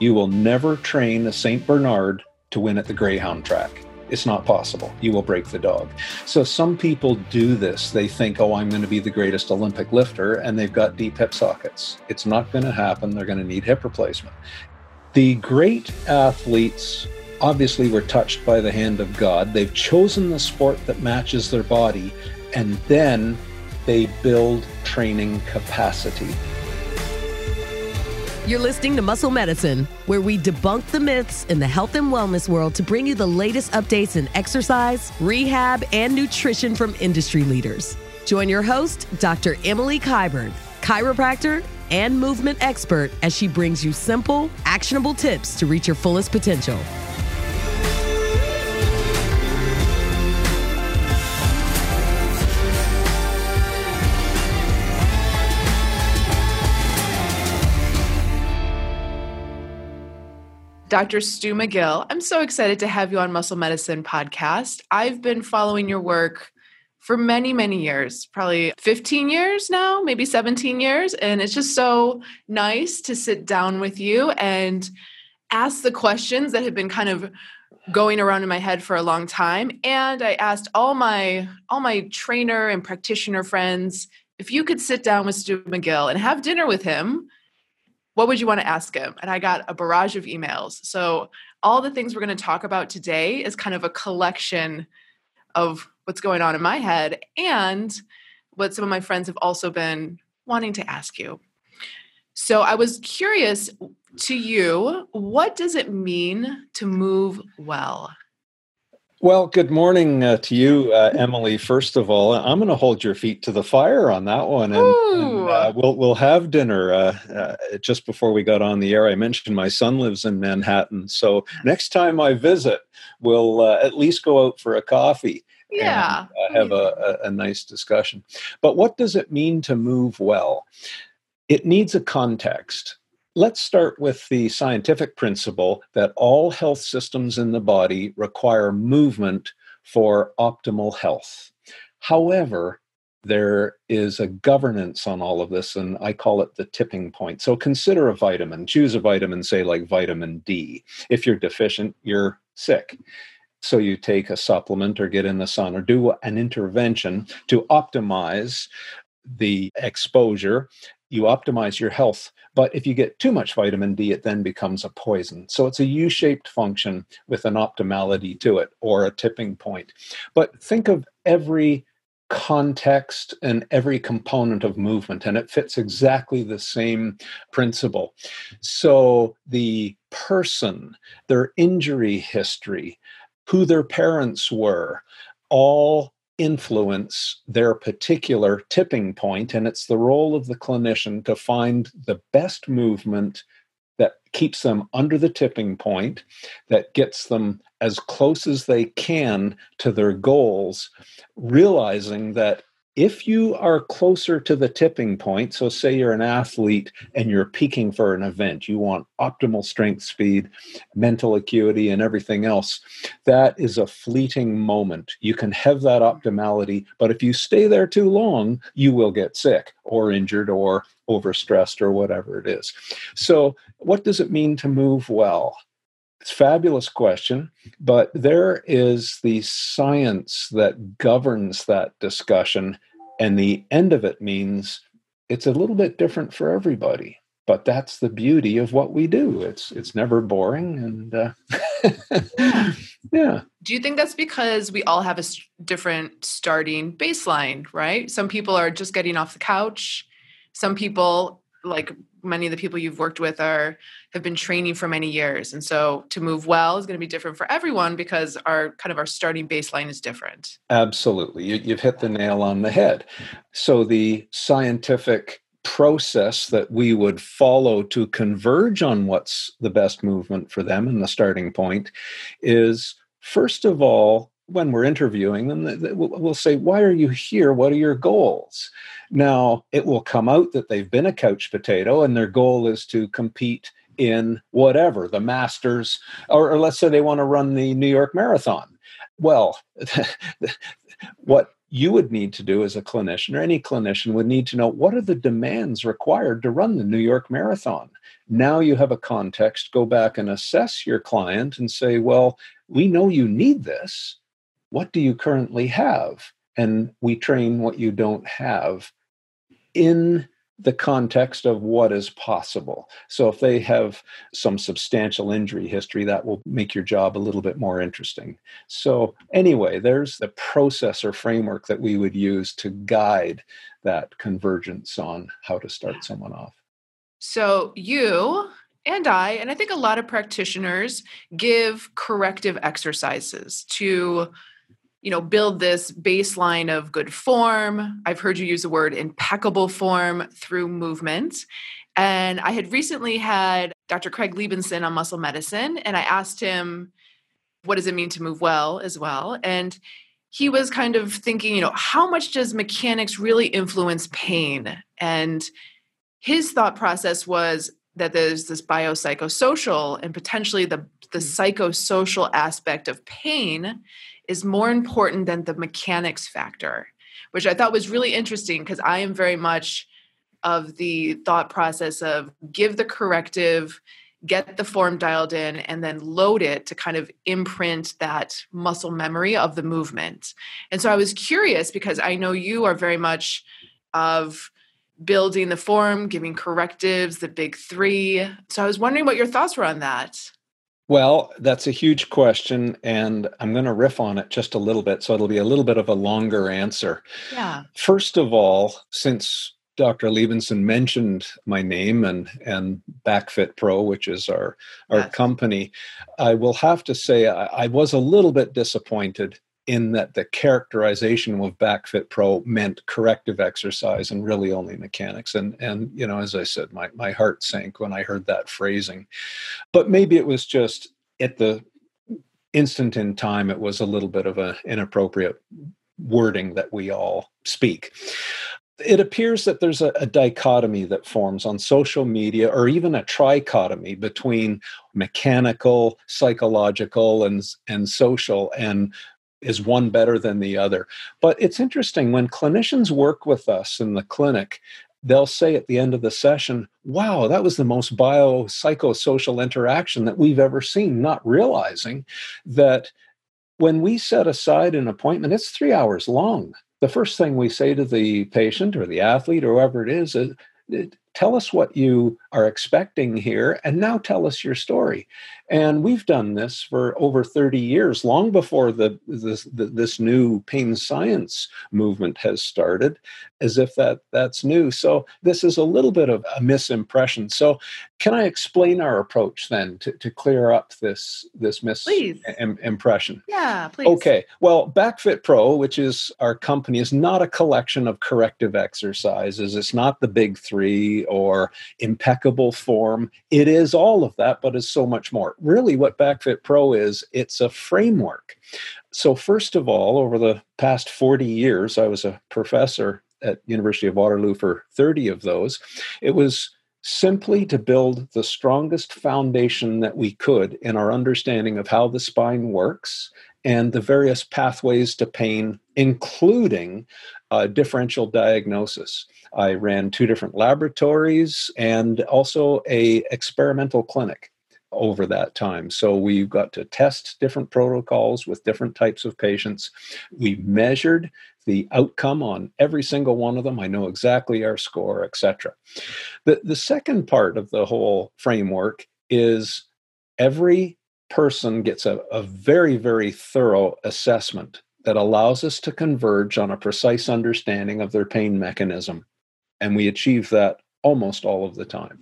You will never train a St. Bernard to win at the Greyhound track. It's not possible. You will break the dog. So some people do this. They think, oh, I'm going to be the greatest Olympic lifter, and they've got deep hip sockets. It's not going to happen. They're going to need hip replacement. The great athletes obviously were touched by the hand of God. They've chosen the sport that matches their body, and then they build training capacity. You're listening to Muscle Medicine, where we debunk the myths in the health and wellness world to bring you the latest updates in exercise, rehab, and nutrition from industry leaders. Join your host, Dr. Emily Kiberd, chiropractor and movement expert, as she brings you simple, actionable tips to reach your fullest potential. Dr. Stu McGill. I'm so excited to have you on Muscle Medicine podcast. I've been following your work for many, many years, probably 15 years now, maybe 17 years. And it's just so nice to sit down with you and ask the questions that have been kind of going around in my head for a long time. And I asked all my all my trainer and practitioner friends if you could sit down with Stu McGill and have dinner with him what would you want to ask him? And I got a barrage of emails. So, all the things we're going to talk about today is kind of a collection of what's going on in my head and what some of my friends have also been wanting to ask you. So, I was curious to you, what does it mean to move well? Well, good morning uh, to you, uh, Emily. First of all, I'm going to hold your feet to the fire on that one, and, and uh, we'll we'll have dinner. Uh, uh, just before we got on the air, I mentioned my son lives in Manhattan, so next time I visit, we'll uh, at least go out for a coffee. Yeah, and, have a, a, a nice discussion. But what does it mean to move well? It needs a context. Let's start with the scientific principle that all health systems in the body require movement for optimal health. However, there is a governance on all of this, and I call it the tipping point. So consider a vitamin. Choose a vitamin, say like vitamin D. If you're deficient, you're sick. So you take a supplement or get in the sun or do an intervention to optimize the exposure. You optimize your health but if you get too much vitamin D, it then becomes a poison. So it's a U shaped function with an optimality to it or a tipping point. But think of every context and every component of movement, and it fits exactly the same principle. So the person, their injury history, who their parents were, all influence their particular tipping point, and it's the role of the clinician to find the best movement that keeps them under the tipping point, that gets them as close as they can to their goals, realizing that if you are closer to the tipping point, so say you're an athlete and you're peaking for an event, you want optimal strength, speed, mental acuity, and everything else, that is a fleeting moment. You can have that optimality, but if you stay there too long, you will get sick or injured or overstressed or whatever it is. So, what does it mean to move well? Fabulous question, but there is the science that governs that discussion, and the end of it means it's a little bit different for everybody. But that's the beauty of what we do. It's it's never boring, and uh, yeah. Do you think that's because we all have a different starting baseline, right? Some people are just getting off the couch. Some people like many of the people you've worked with are have been training for many years. And so to move well is going to be different for everyone because our kind of our starting baseline is different. Absolutely. You, you've hit the nail on the head. So the scientific process that we would follow to converge on what's the best movement for them and the starting point is first of all when we're interviewing them, we'll say, Why are you here? What are your goals? Now, it will come out that they've been a couch potato and their goal is to compete in whatever, the Masters, or, or let's say they want to run the New York Marathon. Well, what you would need to do as a clinician, or any clinician would need to know what are the demands required to run the New York Marathon. Now you have a context, go back and assess your client and say, well, we know you need this. What do you currently have? And we train what you don't have in the context of what is possible. So if they have some substantial injury history, that will make your job a little bit more interesting. So, anyway, there's the process or framework that we would use to guide that convergence on how to start someone off. So, you and I, and I think a lot of practitioners give corrective exercises to you know build this baseline of good form. I've heard you use the word impeccable form through movement. And i had recently had dr craig liebenson on muscle medicine and i asked him what does it mean to move well as well? And he was kind of thinking you know how much does mechanics really influence pain? And his thought process was that there's this biopsychosocial and potentially the the mm. psychosocial aspect of pain is more important than the mechanics factor, which I thought was really interesting because I am very much of the thought process of give the corrective, get the form dialed in, and then load it to kind of imprint that muscle memory of the movement. And so I was curious because I know you are very much of building the form, giving correctives, the big three. So I was wondering what your thoughts were on that. Well, that's a huge question, and I'm going to riff on it just a little bit, so it'll be a little bit of a longer answer. Yeah. First of all, since Dr. Liebenson mentioned my name and and BackFit Pro, which is our our yes. company, I will have to say I, I was a little bit disappointed in that the characterization of backfit pro meant corrective exercise and really only mechanics. And and you know as i said my, my heart sank when i heard that phrasing. But maybe it was just at the instant in time it was a little bit of an inappropriate wording that we all speak. It appears that there's a, a, dichotomy that forms on social media or even a trichotomy between mechanical psychological and and social. And is one better than the other. But it's interesting when clinicians work with us in the clinic, they'll say at the end of the session, wow, that was the most biopsychosocial interaction that we've ever seen, not realizing that when we set aside an appointment, it's three hours long. The first thing we say to the patient or the athlete or whoever it is is, tell us what you are expecting here and now tell us your story. And we've done this for over 30 years long before the, this, the, this new pain science movement has started as if that that's new. So this is a little bit of a misimpression. So can i explain our approach then to, to clear up this this misimpression yeah please. Okay well backfit pro which is our company is not a collection of corrective exercises. It's not the big three or impeccable form. It is all of that, but is so much more. Really, what BackFit Pro is, it's a framework. So, first of all, over the past 40 years, I was a professor at University of Waterloo for 30 of those. It was simply to build the strongest foundation that we could in our understanding of how the spine works and the various pathways to pain, including uh, differential diagnosis. I ran two different laboratories and also a experimental clinic over that time. So we got to test different protocols with different types of patients. We measured the outcome on every single one of them. I know exactly our score, etc. The, the second part of the whole framework is every person gets a, a very, very thorough assessment that allows us to converge on a precise understanding of their pain mechanism. And we achieve that almost all of the time.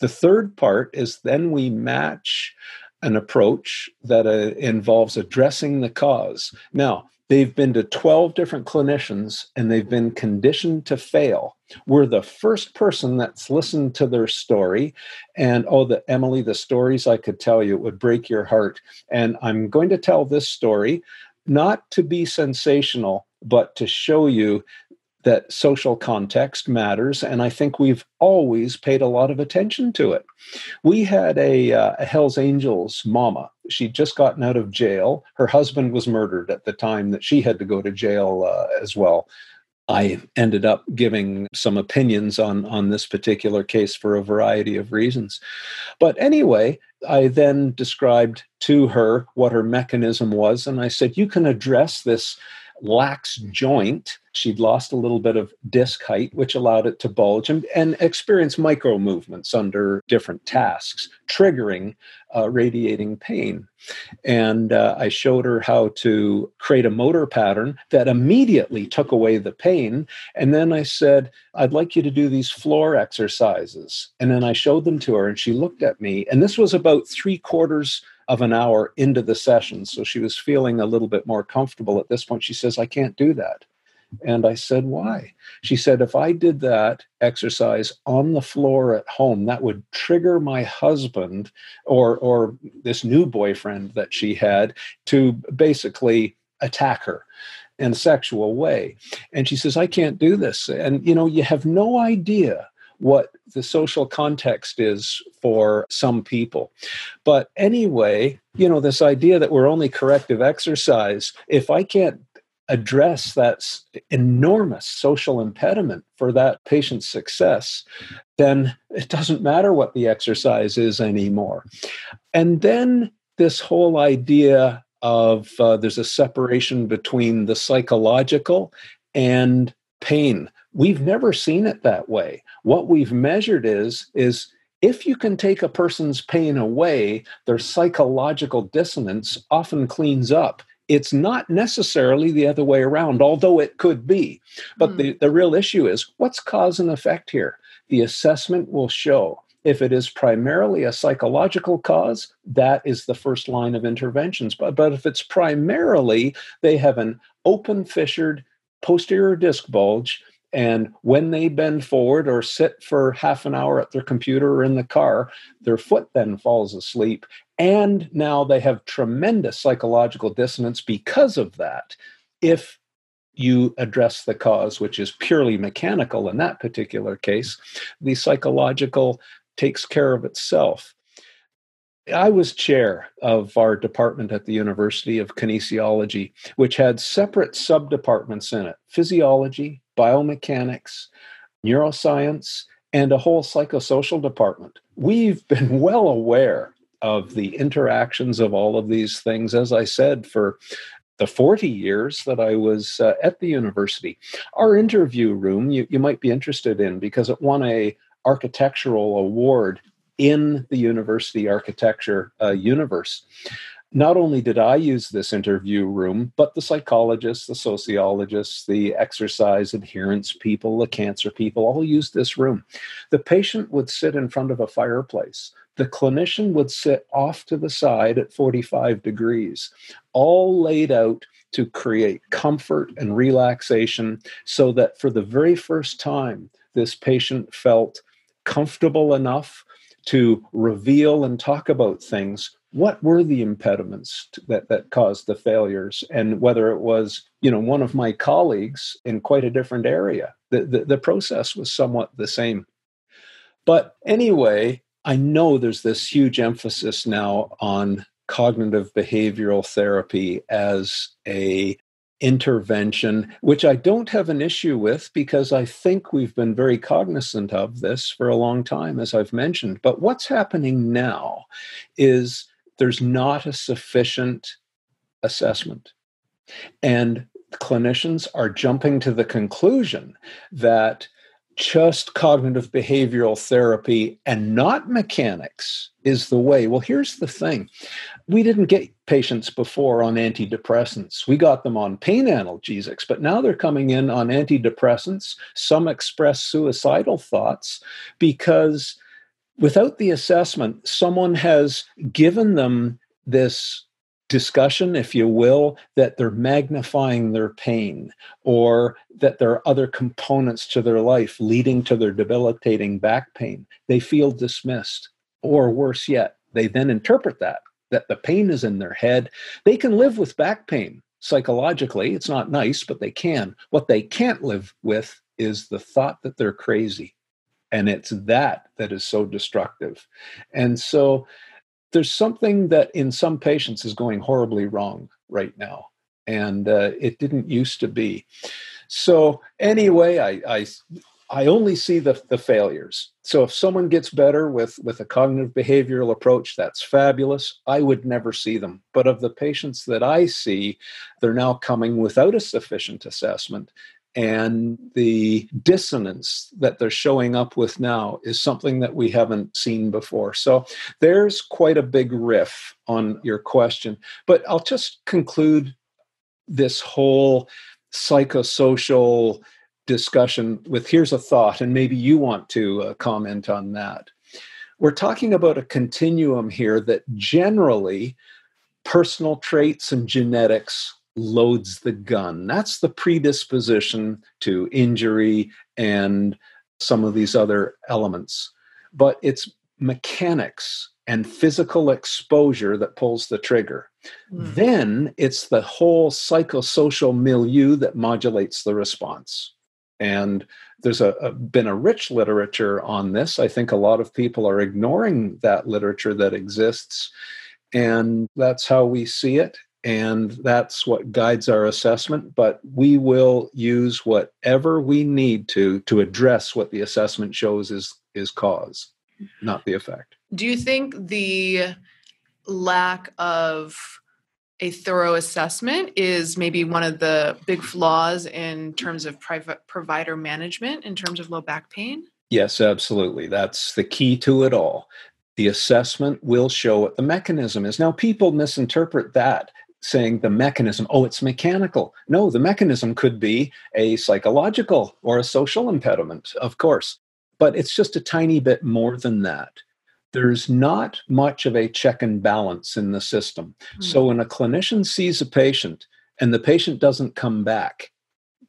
The third part is then we match an approach that uh, involves addressing the cause. Now, they've been to 12 different clinicians and they've been conditioned to fail. We're the first person that's listened to their story. And oh, the Emily, the stories I could tell you, would break your heart. And I'm going to tell this story not to be sensational, but to show you that social context matters. And I think we've always paid a lot of attention to it. We had a, uh, a Hells Angels mama. she'd just gotten out of jail. Her husband was murdered at the time that she had to go to jail uh, as well. I ended up giving some opinions on, on this particular case for a variety of reasons. But anyway, I then described to her what her mechanism was, and I said, You can address this lax joint. She'd lost a little bit of disc height, which allowed it to bulge and, and experience micro movements under different tasks, triggering uh, radiating pain. And uh, I showed her how to create a motor pattern that immediately took away the pain. And then I said, I'd like you to do these floor exercises. And then I showed them to her, and she looked at me. And this was about three quarters of an hour into the session. So she was feeling a little bit more comfortable at this point. She says, I can't do that. And I said, Why? She said, If I did that exercise on the floor at home, that would trigger my husband or, or this new boyfriend that she had to basically attack her in a sexual way. And she says, I can't do this. And, you know, you have no idea what the social context is for some people. But anyway, you know, this idea that we're only corrective exercise, if I can't address that enormous social impediment for that patient's success, then it doesn't matter what the exercise is anymore. And then this whole idea of uh, there's a separation between the psychological and pain we've never seen it that way. What we've measured is is if you can take a person's pain away their psychological dissonance often cleans up. It's not necessarily the other way around although it could be. But mm. the, the real issue is what's cause and effect here? The assessment will show. If it is primarily a psychological cause, that is the first line of interventions. But, but if it's primarily they have an open fissured posterior disc bulge and when they bend forward or sit for half an hour at their computer or in the car, their foot then falls asleep. And now they have tremendous psychological dissonance because of that. If you address the cause, which is purely mechanical in that particular case, the psychological takes care of itself. I was chair of our department at the University of Kinesiology, which had separate subdepartments in it physiology, biomechanics, neuroscience, and a whole psychosocial department. We've been well aware of the interactions of all of these things, as I said, for the 40 years that I was uh, at the university. Our interview room, you, you might be interested in because it won a architectural award in the university architecture uh, universe not only did I use this interview room, but the psychologists, the sociologists, the exercise adherence people, the cancer people all used this room. The patient would sit in front of a fireplace. The clinician would sit off to the side at 45 degrees, all laid out to create comfort and relaxation so that for the very first time, this patient felt comfortable enough to reveal and talk about things what were the impediments that, that caused the failures? And whether it was you know one of my colleagues in quite a different area. The, the, the process was somewhat the same. But anyway i know there's this huge emphasis now on cognitive behavioral therapy as a intervention, which I don't have an issue with because I think we've been very cognizant of this for a long time, as I've mentioned. But what's happening now is there's not a sufficient assessment. And clinicians are jumping to the conclusion that just cognitive behavioral therapy and not mechanics is the way. Well, here's the thing we didn't get patients before on antidepressants. We got them on pain analgesics, but now they're coming in on antidepressants. Some express suicidal thoughts because without the assessment, someone has given them this discussion, if you will, that they're magnifying their pain or that there are other components to their life leading to their debilitating back pain. They feel dismissed. Or worse yet, they then interpret that, that the pain is in their head. They can live with back pain psychologically. It's not nice, but they can. What they can't live with is the thought that they're crazy and it's that that is so destructive and so there's something that in some patients is going horribly wrong right now. And uh, it didn't used to be. So, anyway, I, I I only see the, the failures. So if someone gets better with, with a cognitive behavioral approach, that's fabulous. I would never see them. But of the patients that I see, they're now coming without a sufficient assessment. And the dissonance that they're showing up with now is something that we haven't seen before. So there's quite a big riff on your question. But I'll just conclude this whole psychosocial discussion with here's a thought, and maybe you want to uh, comment on that. We're talking about a continuum here that generally personal traits and genetics loads the gun. That's the predisposition to injury and some of these other elements. But it's mechanics and physical exposure that pulls the trigger. Mm. Then it's the whole psychosocial milieu that modulates the response. And there's a, a, been a rich literature on this. I think a lot of people are ignoring that literature that exists. And that's how we see it. And that's what guides our assessment. But we will use whatever we need to to address what the assessment shows is is cause, not the effect. Do you think the lack of a thorough assessment is maybe one of the big flaws in terms of private provider management in terms of low back pain? Yes, absolutely. That's the key to it all. The assessment will show what the mechanism is. Now, people misinterpret that saying the mechanism, oh, it's mechanical. No, the mechanism could be a psychological or a social impediment, of course, but it's just a tiny bit more than that there's not much of a check and balance in the system. Mm. So when a clinician sees a patient and the patient doesn't come back,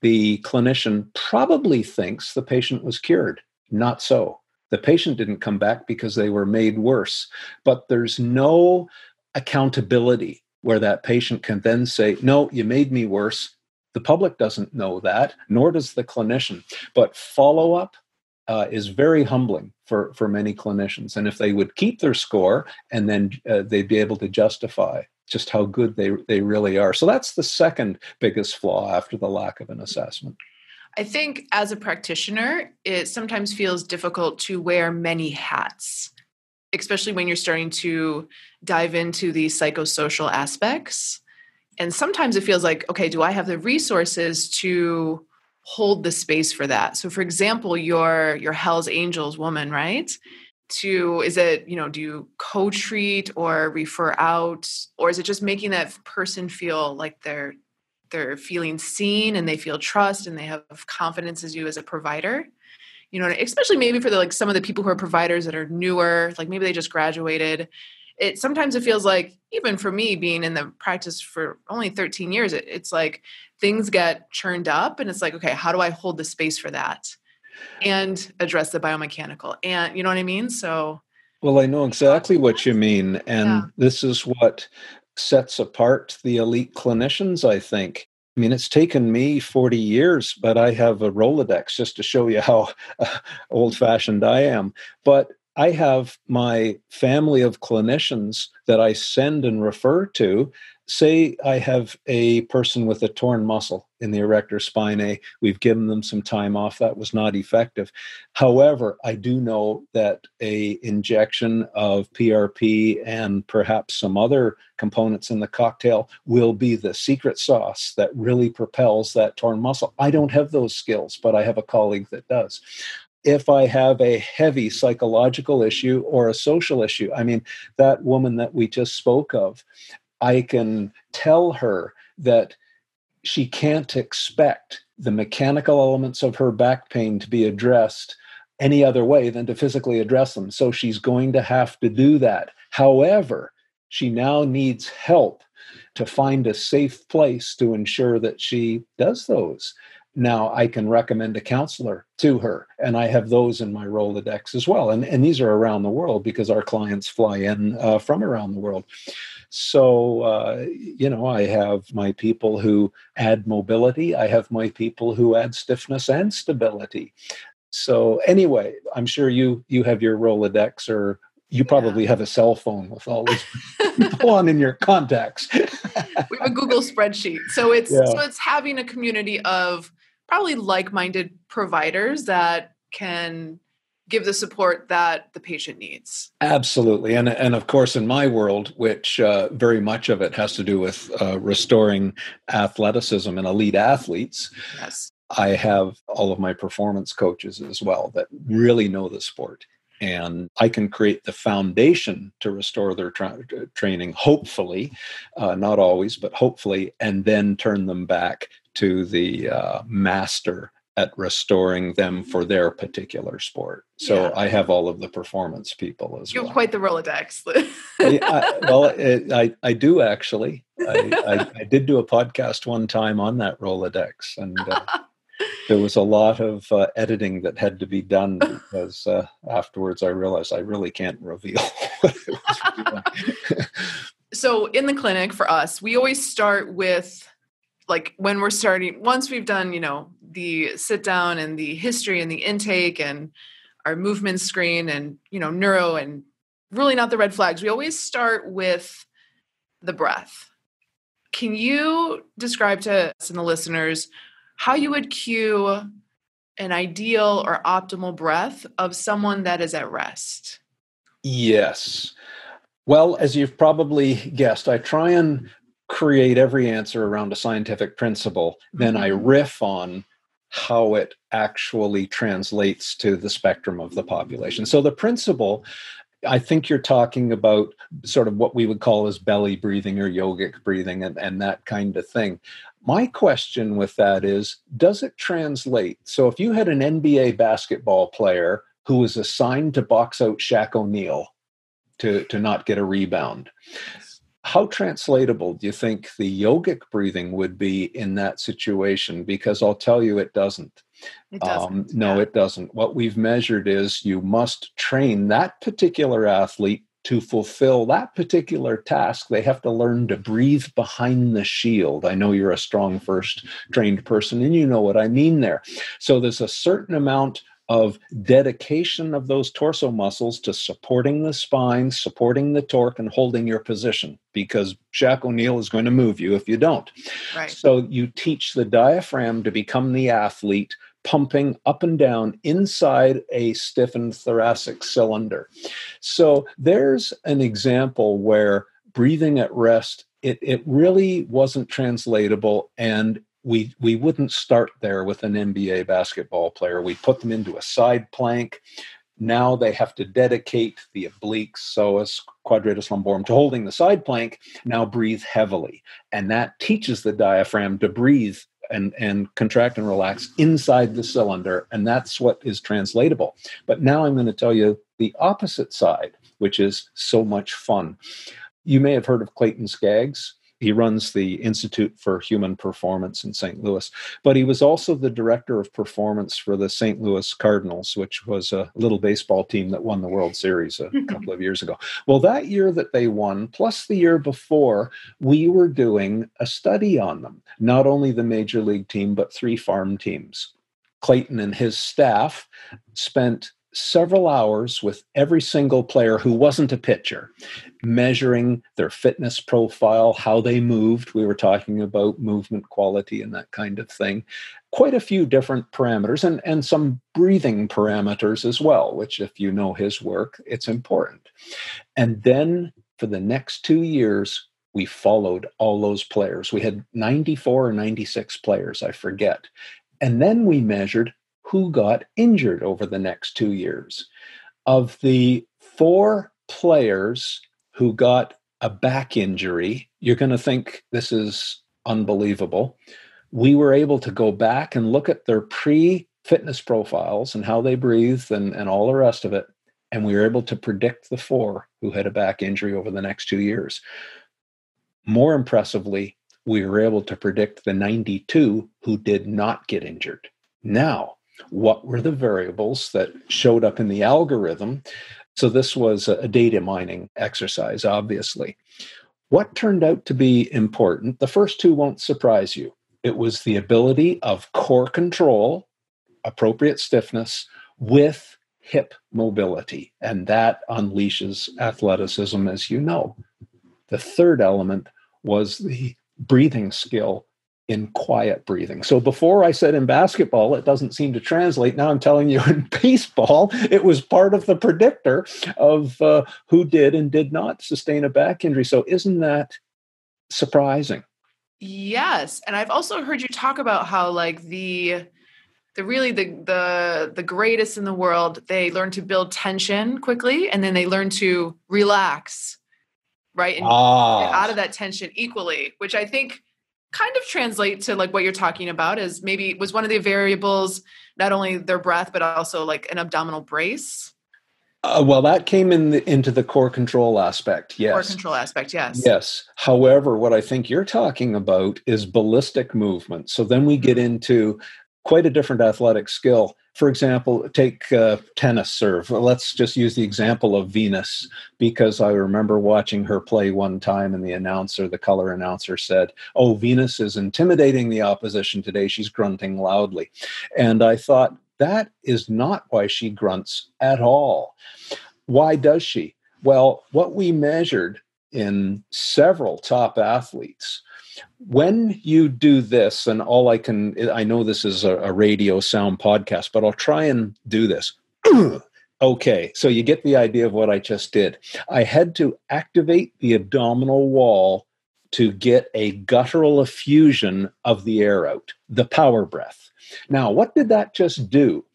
the clinician probably thinks the patient was cured. Not so. The patient didn't come back because they were made worse. But there's no accountability where that patient can then say, No, you made me worse. The public doesn't know that, nor does the clinician. But follow up uh, is very humbling for, for many clinicians. And if they would keep their score and then uh, they'd be able to justify just how good they, they really are. So that's the second biggest flaw after the lack of an assessment. I think as a practitioner, it sometimes feels difficult to wear many hats, especially when you're starting to dive into the psychosocial aspects. And sometimes it feels like, okay, do I have the resources to hold the space for that? So for example your your hell's angels woman right? To is it you know do you co-treat or refer out? Or is it just making that person feel like they're they're feeling seen and they feel trust and they have confidence as you as a provider you know especially maybe for the like some of the people who are providers that are newer like maybe they just graduated. It sometimes it feels like even for me being in the practice for only 13 years it, it's like things get churned up and it's like okay how do i hold the space for that and address the biomechanical? And you know what i mean? So well i know exactly what you mean and yeah. this is what sets apart the elite clinicians i think I mean, it's taken me 40 years, but I have a Rolodex just to show you how uh, old fashioned I am. But I have my family of clinicians that I send and refer to. Say I have a person with a torn muscle in the erector spinae. We've given them some time off. That was not effective. However, I do know that a injection of PRP and perhaps some other components in the cocktail will be the secret sauce that really propels that torn muscle. I don't have those skills, but I have a colleague that does if I have a heavy psychological issue or a social issue. I mean, that woman that we just spoke of, I can tell her that she can't expect the mechanical elements of her back pain to be addressed any other way than to physically address them. So she's going to have to do that. However, she now needs help to find a safe place to ensure that she does those now I can recommend a counselor to her. And I have those in my Rolodex as well. And, and these are around the world because our clients fly in uh, from around the world. So, uh, you know, I have my people who add mobility, I have my people who add stiffness and stability. So, anyway, I'm sure you you have your Rolodex or You probably yeah. have a cell phone with all these people on in your contacts. we have a Google spreadsheet. So it's yeah. so it's having a community of probably like-minded providers that can give the support that the patient needs. Absolutely, and and of course, in my world, which uh, very much of it has to do with uh, restoring athleticism and elite athletes. Yes. I have all of my performance coaches as well that really know the sport. And I can create the foundation to restore their tra- training, hopefully, uh, not always, but hopefully, and then turn them back to the uh, master at restoring them for their particular sport. So yeah. I have all of the performance people as well. You're quite the Rolodex. yeah, I, well, it, I, I do actually. I, I, I, did do a podcast one time on that Rolodex, and uh, there was a lot of uh, editing that had to be done because uh, afterwards I realized I really can't reveal what it was so in the clinic for us, we always start with like when we're starting once we've done you know the sit down and the history and the intake and our movement screen and you know neuro and really not the red flags we always start with the breath. Can you describe to us and the listeners how you would cue an ideal or optimal breath of someone that is at rest yes well as you've probably guessed i try and create every answer around a scientific principle, then I mm-hmm. riff on how it actually translates to the spectrum of the population. So the principle, I think you're talking about sort of what we would call as belly breathing or yogic breathing and, and that kind of thing. My question with that is Does it translate? So if you had an NBA basketball player who was assigned to box out Shaq O'Neal to, to not get a rebound, how translatable do you think the yogic breathing would be in that situation? Because I'll tell you, it doesn't. It. Um, no, yeah. it doesn't. What we've measured is you must train that particular athlete to fulfill that particular task, they have to learn to breathe behind the shield. I know you're a StrongFirst trained person and you know what I mean there. So there's a certain amount of dedication of those torso muscles to supporting the spine, supporting the torque, and holding your position because Shaq O'Neal is going to move you if you don't. Right. So you teach the diaphragm to become the athlete pumping up and down inside a stiffened thoracic cylinder. So there's an example where breathing at rest it, it really wasn't translatable and we we wouldn't start there with an NBA basketball player. We put them into a side plank. Now they have to dedicate the obliques, psoas, quadratus lumborum to holding the side plank. Now breathe heavily, and that teaches the diaphragm to breathe and and contract and relax inside the cylinder, and that's what is translatable. But now I'm going to tell you the opposite side, which is so much fun. You may have heard of Clayton Skaggs he runs the Institute for Human Performance in St. Louis, but he was also the director of performance for the St. Louis Cardinals, which was a little baseball team that won the World Series a couple of years ago. Well, that year that they won, plus the year before, we were doing a study on them, not only the major league team, but three farm teams. Clayton and his staff spent several hours with every single player who wasn't a pitcher, measuring their fitness profile, how they moved. We were talking about movement quality and that kind of thing. Quite a few different parameters and, and some breathing parameters as well, which, if you know his work, it's important. And then for the next two years, we followed all those players. We had 94 or 96 players, I forget. And then we measured who got injured over the next two years. Of the four players who got a back injury, you're going to think this is unbelievable. We were able to go back and look at their pre fitness profiles and how they breathed and, and all the rest of it. And we were able to predict the four who had a back injury over the next two years. More impressively, we were able to predict the 92 who did not get injured. Now, what were the variables that showed up in the algorithm. So this was a data mining exercise, obviously. What turned out to be important, the first two won't surprise you. It was the ability of core control, appropriate stiffness, with hip mobility, and that unleashes athleticism, as you know. The third element was the breathing skill in quiet breathing. So before I said in basketball, it doesn't seem to translate. Now I'm telling you in baseball, it was part of the predictor of uh, who did and did not sustain a back injury. So isn't that surprising? Yes, and I've also heard you talk about how like the the really the the the greatest in the world they learn to build tension quickly and then they learn to relax right and ah. get out of that tension equally which i think kind of translate to like what you're talking about is maybe was one of the variables not only their breath but also like an abdominal brace uh, well, that came in the, into the core control aspect. Yes. Core control aspect. Yes. Yes. However, what I think you're talking about is ballistic movement. So then we get mm-hmm. into quite a different athletic skill. For example, take uh, tennis serve. Let's just use the example of Venus because I remember watching her play one time, and the announcer, the color announcer, said, Oh, Venus is intimidating the opposition today. She's grunting loudly. And I thought, that is not why she grunts at all. Why does she? Well, what we measured in several top athletes when you do this, and all I can, I know this is a, a radio sound podcast, but I'll try and do this. okay, so you get the idea of what I just did. I had to activate the abdominal wall to get a guttural effusion of the air out, the power breath. Now, what did that just do?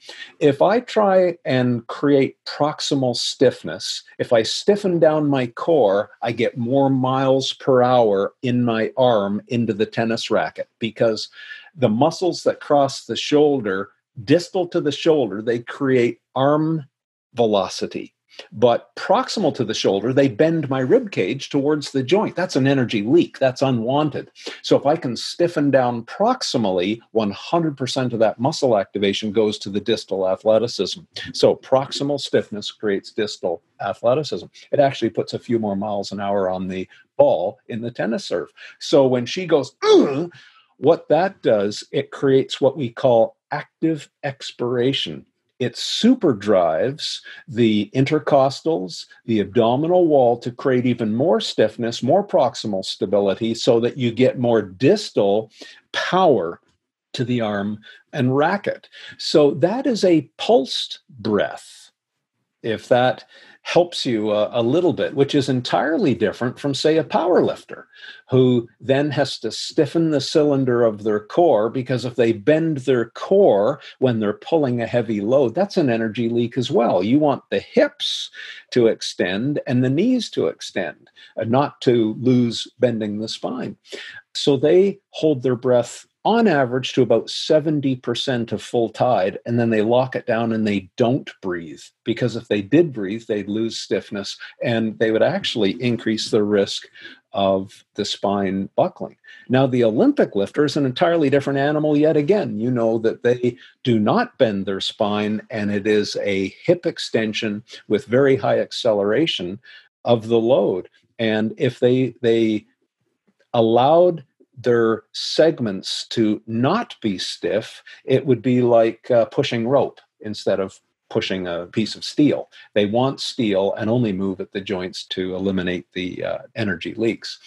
If I try and create proximal stiffness, if I stiffen down my core, I get more miles per hour in my arm into the tennis racket because the muscles that cross the shoulder, distal to the shoulder, they create arm velocity but proximal to the shoulder, they bend my rib cage towards the joint. That's an energy leak. That's unwanted. So if I can stiffen down proximally, 100% of that muscle activation goes to the distal athleticism. So proximal stiffness creates distal athleticism. It actually puts a few more miles an hour on the ball in the tennis serve. So when she goes, what that does, it creates what we call active expiration it super drives the intercostals, the abdominal wall to create even more stiffness, more proximal stability, so that you get more distal power to the arm and racket. So that is a pulsed breath. If that helps you a, a, little bit, which is entirely different from, say, a power lifter who then has to stiffen the cylinder of their core because if they bend their core when they're pulling a heavy load, that's an energy leak as well. You want the hips to extend and the knees to extend, uh, not to lose bending the spine. So they hold their breath on average to about 70% of full tide, and then they lock it down and they don't breathe. Because if they did breathe, they'd lose stiffness and they would actually increase the risk of the spine buckling. Now, the Olympic lifter is an entirely different animal yet again. You know that they do not bend their spine, and it is a hip extension with very high acceleration of the load. And if they, they allowed their segments to not be stiff, it would be like uh, pushing rope instead of pushing a piece of steel. They want steel and only move at the joints to eliminate the uh, energy leaks.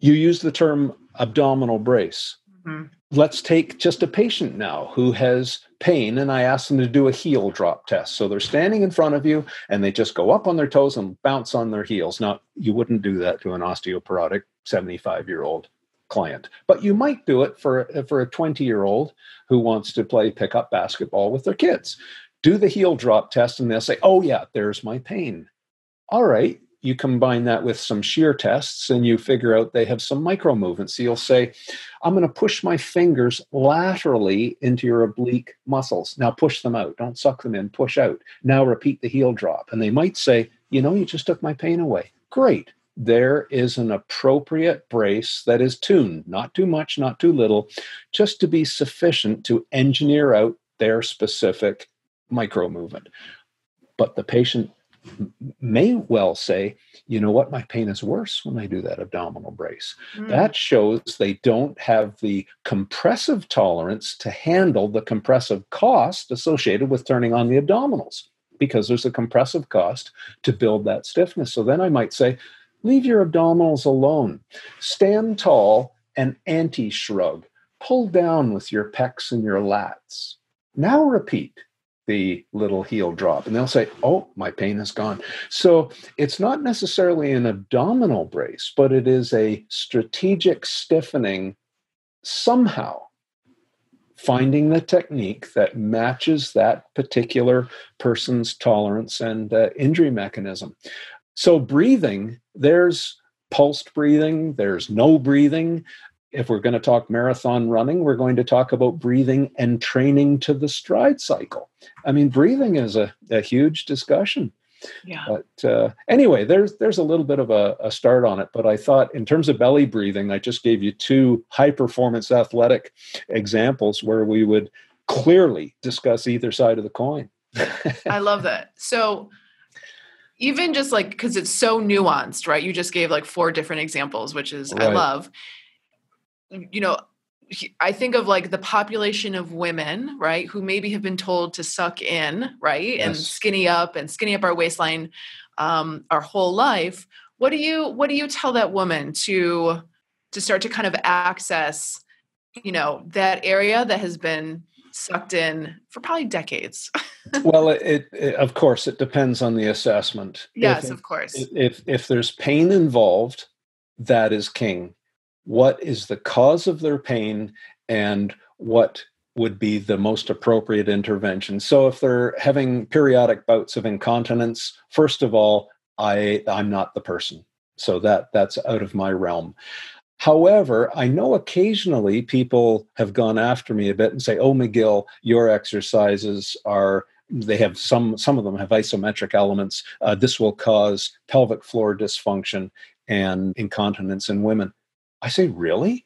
You use the term abdominal brace. Mm-hmm. Let's take just a patient now who has pain, and I ask them to do a heel drop test. So they're standing in front of you and they just go up on their toes and bounce on their heels. Now, you wouldn't do that to an osteoporotic 75 year old client. But you might do it for, for a 20 year old who wants to play pickup basketball with their kids. Do the heel drop test, and they'll say, Oh, yeah, there's my pain. All right. You combine that with some shear tests and you figure out they have some micro movements. So you'll say, I'm going to push my fingers laterally into your oblique muscles. Now push them out. Don't suck them in, push out. Now repeat the heel drop. And they might say, You know, you just took my pain away. Great there is an appropriate brace that is tuned, not too much, not too little, just to be sufficient to engineer out their specific micro movement. But the patient may well say, you know what, my pain is worse when I do that abdominal brace. Mm. That shows they don't have the compressive tolerance to handle the compressive cost associated with turning on the abdominals because there's a compressive cost to build that stiffness. So then I might say, leave your abdominals alone. Stand tall and anti shrug. Pull down with your pecs and your lats. Now repeat the little heel drop and they'll say oh my pain is gone so it's not necessarily an abdominal brace but it is a strategic stiffening somehow finding the technique that matches that particular person's tolerance and uh, injury mechanism so breathing there's pulsed breathing there's no breathing if we're going to talk marathon running, we're going to talk about breathing and training to the stride cycle. I mean, breathing is a, a huge discussion. Yeah. But uh, anyway, there's there's a little bit of a, a, start on it. But I thought, in terms of belly breathing, I just gave you two high performance athletic examples where we would clearly discuss either side of the coin. I love that. So even just like because it's so nuanced, right? You just gave like four different examples, which is right. I love you know I think of like the population of women, right, who maybe have been told to suck in, right, yes. and skinny up and skinny up our waistline um, our whole life. What do you what do you tell that woman to to start to kind of access, you know, that area that has been sucked in for probably decades? well, it, it, of course it depends on the assessment. Yes, if, of course. If if there's pain involved, that is king what is the cause of their pain and what would be the most appropriate intervention. So if they're having periodic bouts of incontinence, first of all, I I'm not the person. So that that's out of my realm. However, I know occasionally people have gone after me a bit and say, "Oh, McGill, your exercises are they have some some of them have isometric elements. Uh, this will cause pelvic floor dysfunction and incontinence in women." I say, really?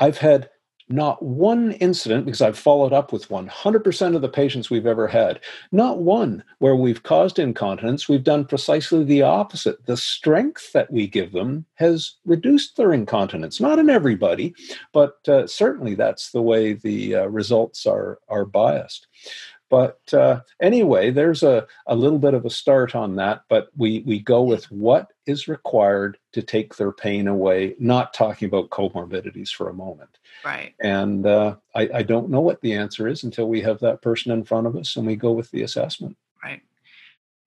I've had not one incident, because I've followed up with 100% of the patients we've ever had, not one where we've caused incontinence. We've done precisely the opposite. The strength that we give them has reduced their incontinence. Not in everybody, but uh, certainly that's the way the uh, results are, are biased. But uh, anyway, there's a, a little bit of a start on that, but we, we go with what is required to take their pain away, not talking about comorbidities for a moment. Right. And uh, I, I don't know what the answer is until we have that person in front of us and we go with the assessment. Right.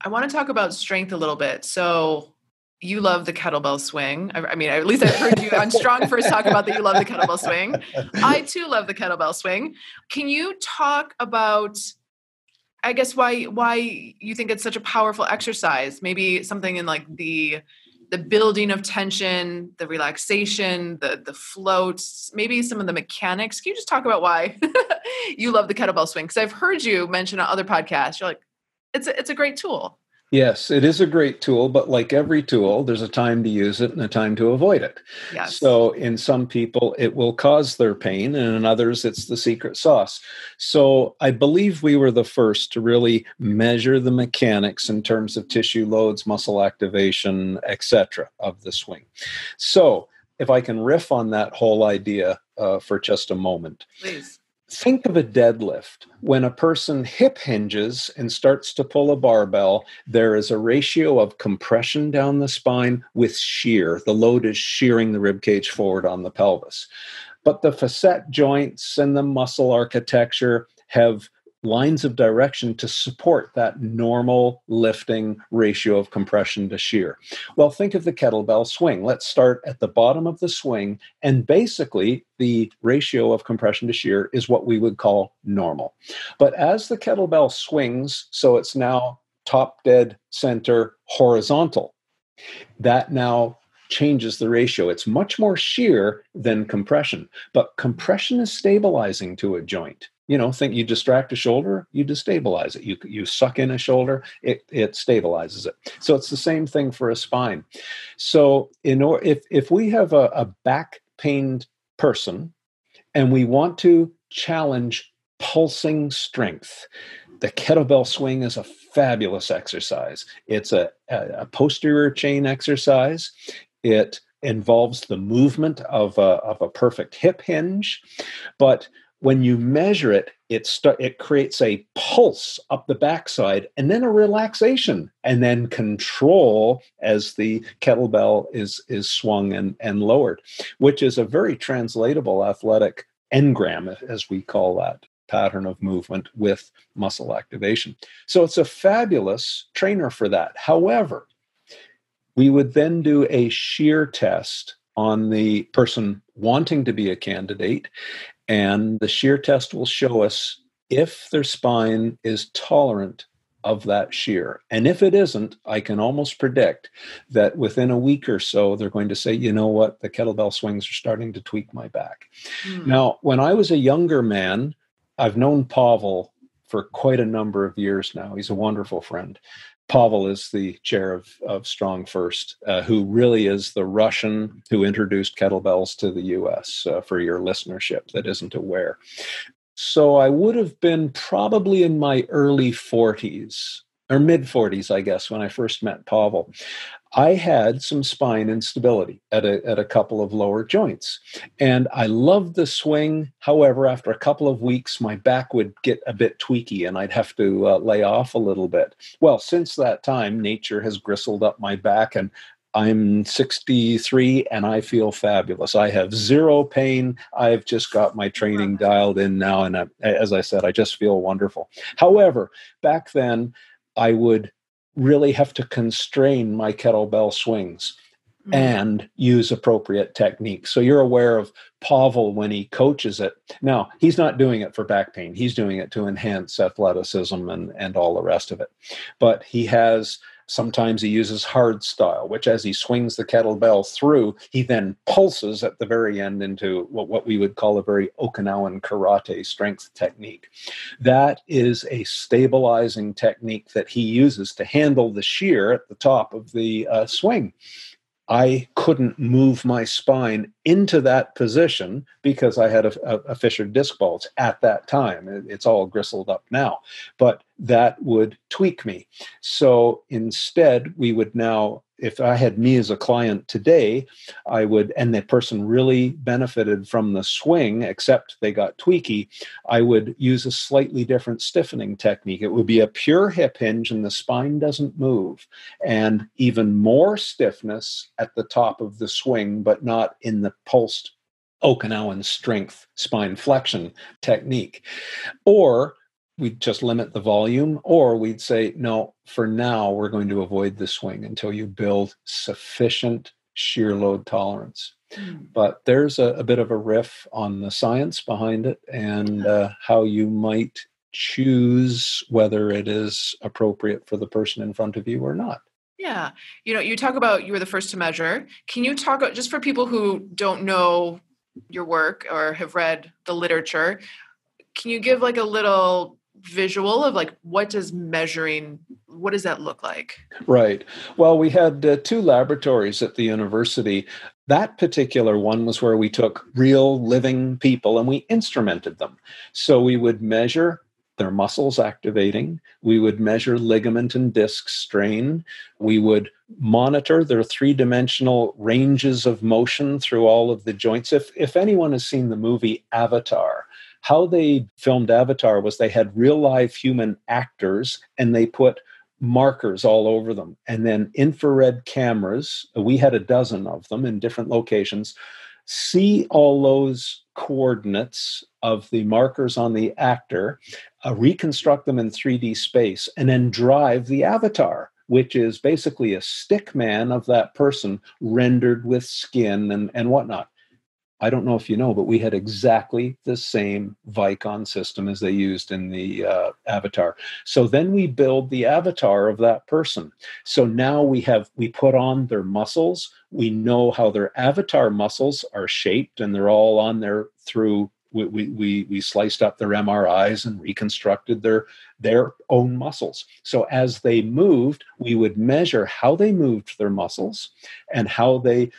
I want to talk about strength a little bit. So you love the kettlebell swing. I, I mean, at least I've heard you on StrongFirst talk about that you love the kettlebell swing. I too love the kettlebell swing. Can you talk about I guess why why you think it's such a powerful exercise? Maybe something in like the the building of tension, the relaxation, the the floats, maybe some of the mechanics. Can you just talk about why you love the kettlebell swing? Because I've heard you mention on other podcasts. You're like, it's a, it's a great tool. Yes, it is a great tool, but like every tool, there's a time to use it and a time to avoid it. Yes. So, in some people, it will cause their pain, and in others, it's the secret sauce. So, I believe we were the first to really measure the mechanics in terms of tissue loads, muscle activation, etc., of the swing. So, if I can riff on that whole idea uh, for just a moment. Please think of a deadlift. When a person hip hinges and starts to pull a barbell, there is a ratio of compression down the spine with shear. The load is shearing the rib cage forward on the pelvis. But the facet joints and the muscle architecture have lines of direction to support that normal lifting ratio of compression to shear. Well, think of the kettlebell swing. Let's start at the bottom of the swing, and basically, the ratio of compression to shear is what we would call normal. But as the kettlebell swings, so it's now top dead center horizontal, that now changes the ratio. It's much more shear than compression, but compression is stabilizing to a joint you know think you distract a shoulder you destabilize it. You you suck in a shoulder it it stabilizes it. So it's the same thing for a spine. So in or if if we have a, a back pained person and we want to challenge pulsing strength the kettlebell swing is a fabulous exercise. It's a, a, posterior chain exercise. It involves the movement of a, of a perfect hip hinge but when you measure it, it, st- it creates a pulse up the backside and then a relaxation and then control as the kettlebell is, is swung and, and lowered, which is a very translatable athletic engram, as we call that pattern of movement with muscle activation. So it's a fabulous trainer for that. However, we would then do a shear test on the person wanting to be a candidate and the shear test will show us if their spine is tolerant of that shear. And if it isn't, I can almost predict that within a week or so, they're going to say, you know what, the kettlebell swings are starting to tweak my back. Mm. Now, when I was a younger man, I've known Pavel for quite a number of years now. He's a wonderful friend. Pavel is the chair of, of StrongFirst, uh, who really is the Russian who introduced kettlebells to the US uh, for your listenership that isn't aware. So I would have been probably in my early 40s or mid 40s, I guess, when I first met Pavel. I had some spine instability at a, at a couple of lower joints. And I loved the swing. However, after a couple of weeks, my back would get a bit tweaky and I'd have to uh, lay off a little bit. Well, since that time, nature has gristled up my back and I'm 63 and I feel fabulous. I have zero pain. I've just got my training dialed in now. And I, as I said, I just feel wonderful. However, back then, I would really have to constrain my kettlebell swings mm-hmm. and use appropriate techniques. So you're aware of Pavel when he coaches it. Now, he's not doing it for back pain. He's doing it to enhance athleticism and, and all the rest of it. But he has Sometimes he uses hard style, which as he swings the kettlebell through, he then pulses at the very end into what, we would call a very Okinawan karate strength technique. That is a stabilizing technique that he uses to handle the shear at the top of the uh, swing. I couldn't move my spine into that position because I had a, a, a fissured disc bulge at that time. It, it's all gristled up now, but that would tweak me. So instead, we would now if I had me as a client today, I would, and the person really benefited from the swing, except they got tweaky, I would use a slightly different stiffening technique. It would be a pure hip hinge and the spine doesn't move, and even more stiffness at the top of the swing, but not in the pulsed Okinawan strength spine flexion technique. Or we'd just limit the volume, or we'd say, no, for now, we're going to avoid the swing until you build sufficient shear load tolerance. Mm. But there's a, a, bit of a riff on the science behind it and uh, how you might choose whether it is appropriate for the person in front of you or not. Yeah. You know, you talk about you were the first to measure. Can you talk about just for people who don't know your work or have read the literature, can you give like a little visual of like what does measuring what does that look like? Right. Well we had uh, two laboratories at the university. That particular one was where we took real living people and we instrumented them. So we would measure their muscles activating. We would measure ligament and disc strain. We would monitor their three-dimensional ranges of motion through all of the joints. If if anyone has seen the movie avatar how they filmed Avatar was they had real live human actors and they put markers all over them. And then infrared cameras, we had a dozen of them in different locations, see all those coordinates of the markers on the actor, uh, reconstruct them in 3D space, and then drive the avatar. Which is basically a stick man of that person rendered with skin and, and whatnot. I don't know if you know, but we had exactly the same Vicon system as they used in the uh, avatar. So then we build the avatar of that person. So now we have we put on their muscles. We know how their avatar muscles are shaped, and they're all on there through. We, we, we sliced up their MRIs and reconstructed their their own muscles. So as they moved, we would measure how they moved their muscles and how they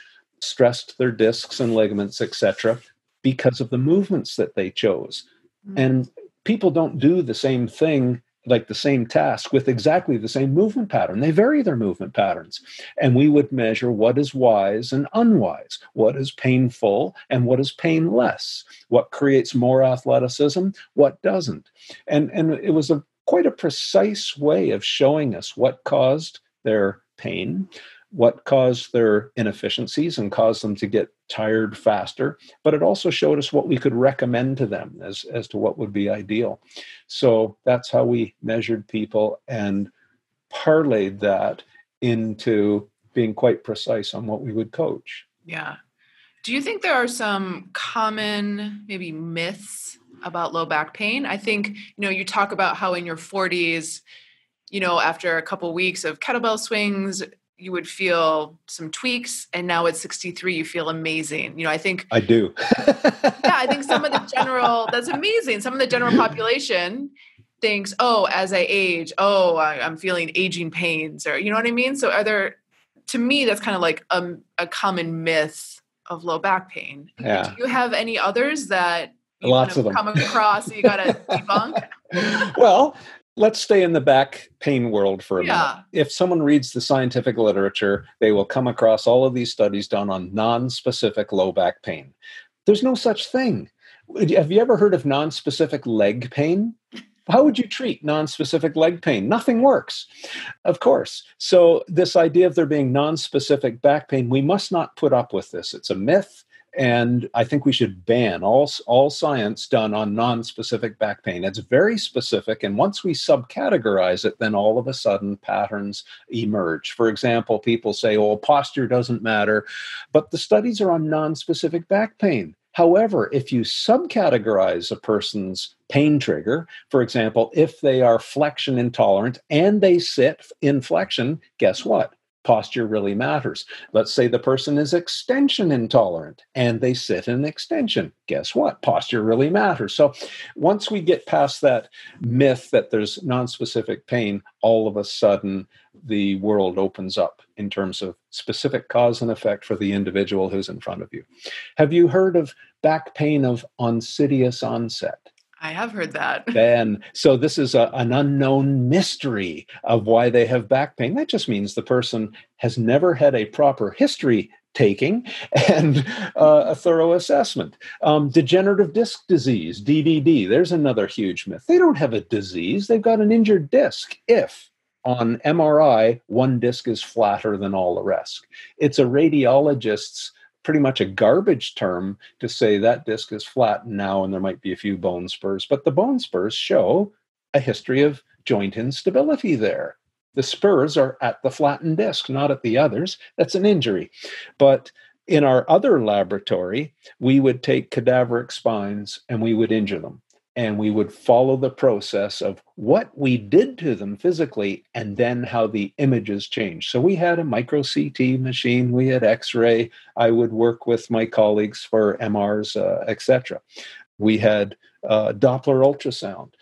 stressed their discs and ligaments, etc., because of the movements that they chose. Mm-hmm. And people don't do the same thing like the same task with exactly the same movement pattern. They vary their movement patterns. And we would measure what is wise and unwise, what is painful and what is painless, what creates more athleticism, what doesn't. And, and it was a quite a precise way of showing us what caused their pain, what caused their inefficiencies and caused them to get tired faster but it also showed us what we could recommend to them as as to what would be ideal. So that's how we measured people and parlayed that into being quite precise on what we would coach. Yeah. Do you think there are some common maybe myths about low back pain? I think you know you talk about how in your 40s you know after a couple weeks of kettlebell swings you would feel some tweaks and now at 63 you feel amazing. You know i think i do. Yeah i think some of the general that's amazing. Some of the general population thinks oh as i age oh I, am feeling aging pains or you know what i mean? So are there to me that's kind of like a, a common myth of low back pain. Yeah. do you have any others that lots of them. come across you got to debunk? Well let's stay in the back pain world for a yeah. minute. If someone reads the scientific literature, they will come across all of these studies done on non specific low back pain. There's no such thing. Have you ever heard of non specific leg pain? How would you treat non specific leg pain? Nothing works, of course. So, this idea of there being non specific back pain, we must not put up with this. It's a myth. And I think we should ban all, all science done on non-specific back pain. It's very specific. And once we subcategorize it, then all of a sudden patterns emerge. For example, people say, oh, posture doesn't matter. But the studies are on non-specific back pain. However, if you subcategorize a person's pain trigger, for example, if they are flexion intolerant and they sit in flexion, guess what? Posture really matters. Let's say the person is extension intolerant and they sit in extension. Guess what? Posture really matters. So once we get past that myth that there's non-specific pain, all of a sudden the world opens up in terms of specific cause and effect for the individual who's in front of you. Have you heard of back pain of insidious onset? I have heard that. Then, so this is a, an unknown mystery of why they have back pain. That just means the person has never had a proper history taking and uh, a thorough assessment. Um, degenerative disc disease, DDD, there's another huge myth. They don't have a disease, they've got an injured disc if on MRI, one disc is flatter than all the rest. It's a radiologist's pretty much a garbage term to say that disc is flat now and there might be a few bone spurs. But the bone spurs show a history of joint instability there. The spurs are at the flattened disc, not at the others. That's an injury. But in our other laboratory, we would take cadaveric spines and we would injure them and we would follow the process of what we did to them physically and then how the images changed. So we had a micro CT machine, we had X-ray. I would work with my colleagues for MRs, uh, etc. We had uh, Doppler ultrasound.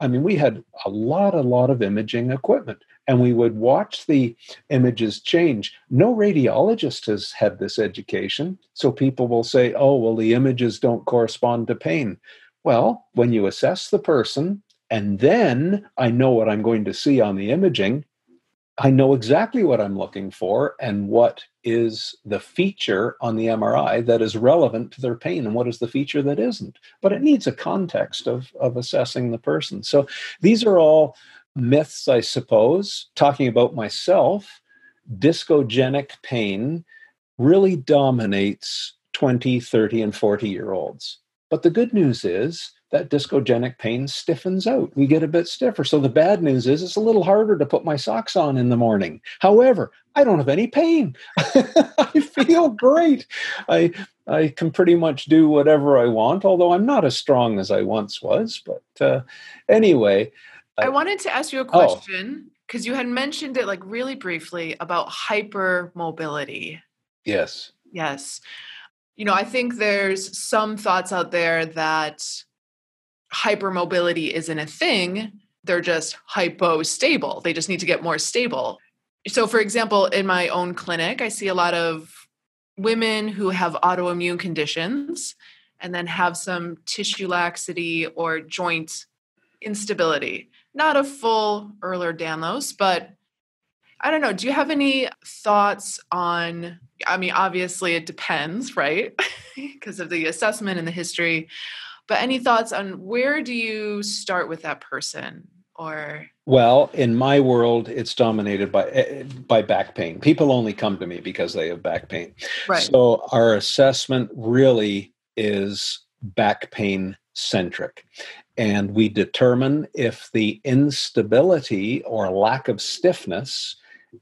I mean, we had a lot, a lot of imaging equipment, and we would watch the images change. No radiologist has had this education, so people will say, "Oh, well, the images don't correspond to pain." Well, when you assess the person, and then I know what I'm going to see on the imaging, I know exactly what I'm looking for and what is the feature on the MRI that is relevant to their pain and what is the feature that isn't. But it needs a context of, of assessing the person. So these are all myths, I suppose. Talking about myself, discogenic pain really dominates 20, 30, and 40 year olds. But the good news is that discogenic pain stiffens out. We get a bit stiffer. So the bad news is it's a little harder to put my socks on in the morning. However, I don't have any pain. I feel great. I I can pretty much do whatever I want, although I'm not as strong as I once was. But uh, anyway, I wanted to ask you a oh. question because oh. you had mentioned it like really briefly about hypermobility. Yes. Yes you know, I think there's some thoughts out there that hypermobility isn't a thing. They're just hypo stable. They just need to get more stable. So, for example, in my own clinic, I see a lot of women who have autoimmune conditions and then have some tissue laxity or joint instability. not a full Ehlers-Danlos, but I don't know. Do you have any thoughts on? I mean, obviously it depends, right? because of the assessment and the history. But any thoughts on where do you start with that person? Or well, in my world, it's dominated by eh, by back pain. People only come to me because they have back pain. Right. So our assessment really is back pain centric. And we determine if the instability or lack of stiffness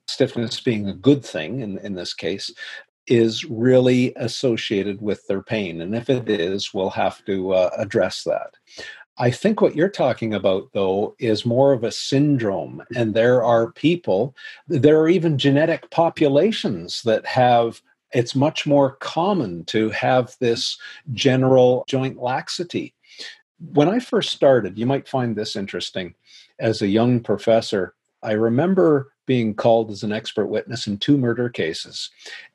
stiffness being a good thing in, in this case, is really associated with their pain. And if it is, we'll have to uh, address that. I think what you're talking about, though, is more of a syndrome. And there are people, there are even genetic populations that have, it's much more common to have this general joint laxity. When I first started, you might find this interesting. As a young professor, I remember being called as an expert witness in two murder cases.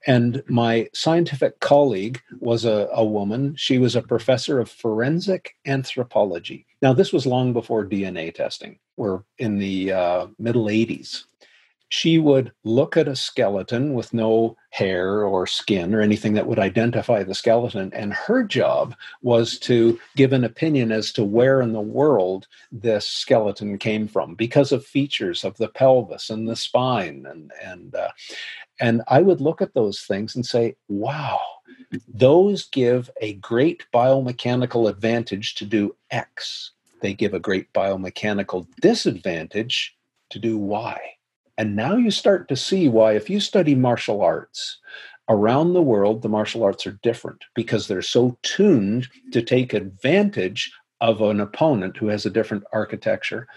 And my scientific colleague was a, a, woman. She was a professor of forensic anthropology. Now, this was long before DNA testing. We're in the uh, middle 80s she would look at a skeleton with no hair or skin or anything that would identify the skeleton. And her job was to give an opinion as to where in the world this skeleton came from because of features of the pelvis and the spine. And, and, uh, and I would look at those things and say, wow, those give a great biomechanical advantage to do X. They give a great biomechanical disadvantage to do Y. And now you start to see why, if you study martial arts, around the world, the martial arts are different because they're so tuned to take advantage of an opponent who has a different architecture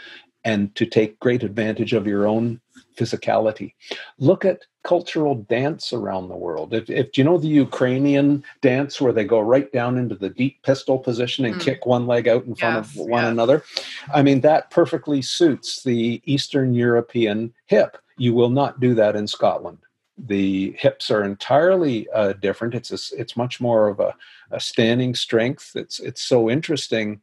and to take great advantage of your own physicality. Look at cultural dance around the world. If, if you know the Ukrainian dance where they go right down into the deep pistol position and mm. kick one leg out in front yes, of one another, I mean that perfectly suits the Eastern European hip. You will not do that in Scotland. The hips are entirely uh, different. It's a, it's much more of a, a standing strength. It's it's so interesting.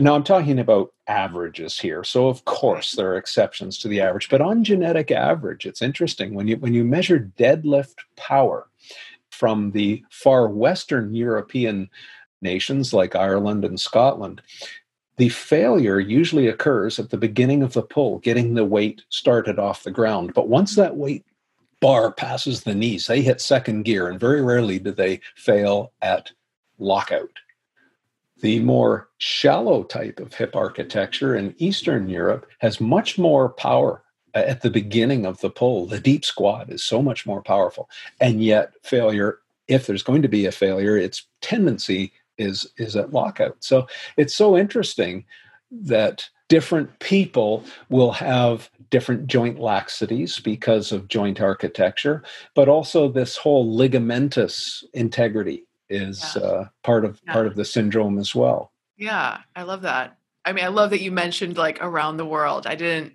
Now I'm talking about averages here. So of course there are exceptions to the average, but on genetic average, it's interesting when you when you measure deadlift power from the far western European nations like Ireland and Scotland, the failure usually occurs at the beginning of the pull, getting the weight started off the ground. But once that weight bar passes the knees, they hit second gear, and very rarely do they fail at lockout. The more shallow type of hip architecture in Eastern Europe has much more power at the beginning of the pull. The deep squat is so much more powerful. And yet, failure, if there's going to be a failure, its tendency is, is at lockout. So it's so interesting that different people will have different joint laxities because of joint architecture, but also this whole ligamentous integrity is yeah. uh, part of yeah. part of the syndrome as well. Yeah, I love that. I mean, I love that you mentioned like around the world. I didn't.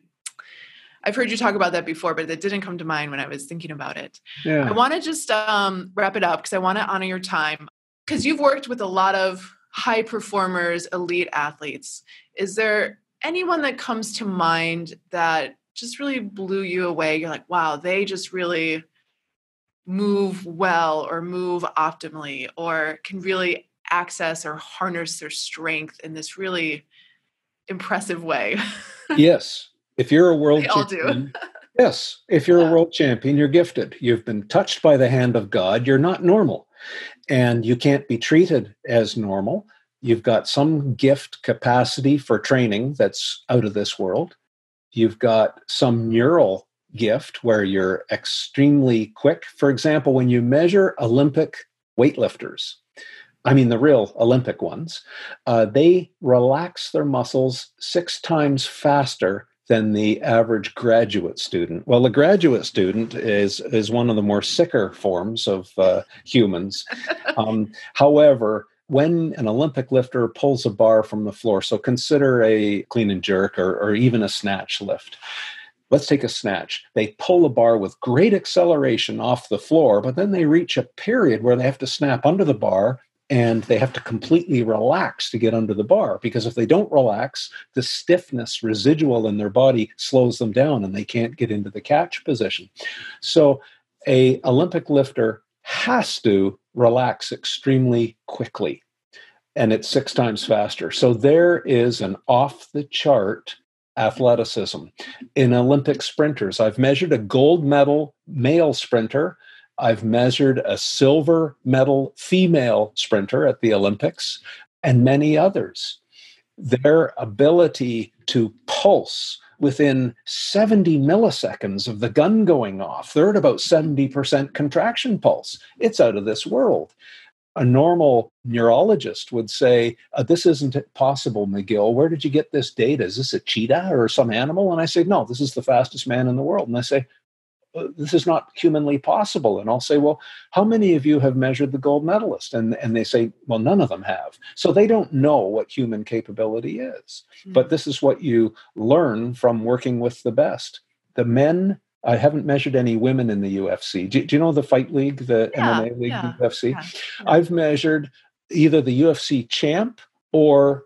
I've heard you talk about that before, but it didn't come to mind when I was thinking about it. Yeah. I want to just um, wrap it up because I want to honor your time because you've worked with a lot of high performers, elite athletes. Is there anyone that comes to mind that just really blew you away? You're like, wow, they just really move well or move optimally or can really access or harness their strength in this really impressive way. yes. If you're a world champion, yes. If you're yeah. a world champion, you're gifted. You've been touched by the hand of God. You're not normal. And you can't be treated as normal. You've got some gift capacity for training that's out of this world. You've got some neural gift where you're extremely quick. For example, when you measure Olympic weightlifters, I mean the real Olympic ones, uh, they relax their muscles six times faster than the average graduate student. Well, the graduate student is is one of the more sicker forms of uh, humans. Um, however, when an Olympic lifter pulls a bar from the floor, so consider a clean and jerk or, or even a snatch lift, Let's take a snatch. They pull a bar with great acceleration off the floor, but then they reach a period where they have to snap under the bar and they have to completely relax to get under the bar because if they don't relax, the stiffness residual in their body slows them down and they can't get into the catch position. So a Olympic lifter has to relax extremely quickly and it's six times faster. So there is an off the chart athleticism. In Olympic sprinters, I've measured a gold medal male sprinter. I've measured a silver medal female sprinter at the Olympics and many others. Their ability to pulse within 70 milliseconds of the gun going off, they're at about 70% contraction pulse. It's out of this world a normal neurologist would say, uh, This isn't possible, McGill. Where did you get this data? Is this a cheetah or some animal? And I say, No, this is the fastest man in the world. And I say, this is not humanly possible. And I'll say, well, how many of you have measured the gold medalist? And, and they say, well, none of them have. So they don't know what human capability is. Mm-hmm. But this is what you learn from working with the best. The men I haven't measured any women in the UFC. Do, do you know the Fight League, the yeah, MMA League, yeah, UFC? Yeah, I've measured either the UFC champ or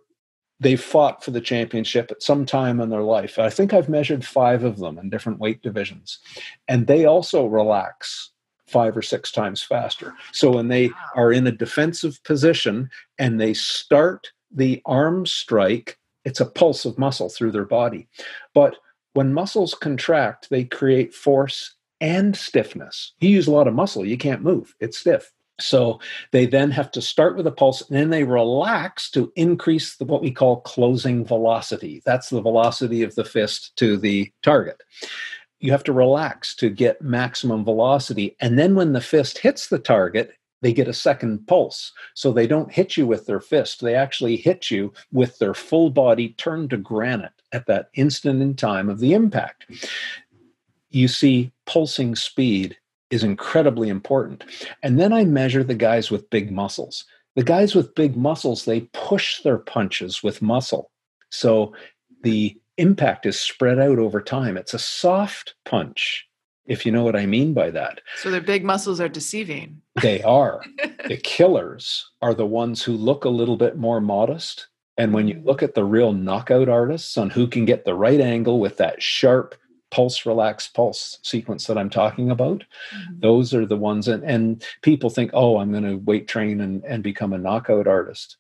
they've fought for the championship at some time in their life. I think I've measured five of them in different weight divisions. And they also relax five or six times faster. So when they are in a defensive position and they start the arm strike, it's a pulse of muscle through their body. But when muscles contract, they create force and stiffness. You use a lot of muscle, you can't move, it's stiff. So they then have to start with a pulse and then they relax to increase the, what we call closing velocity. That's the velocity of the fist to the target. You have to relax to get maximum velocity. And then when the fist hits the target, they get a second pulse. So they don't hit you with their fist, they actually hit you with their full body turned to granite at that instant in time of the impact. You see, pulsing speed is incredibly important. And then I measure the guys with big muscles. The guys with big muscles, they push their punches with muscle. So the impact is spread out over time. It's a soft punch if you know what I mean by that. So their big muscles are deceiving. They are. the killers are the ones who look a little bit more modest. And when you mm. look at the real knockout artists on who can get the right angle with that sharp pulse relax pulse sequence that I'm talking about, mm-hmm. those are the ones. And, and people think, oh, I'm going to weight train and, and become a knockout artist.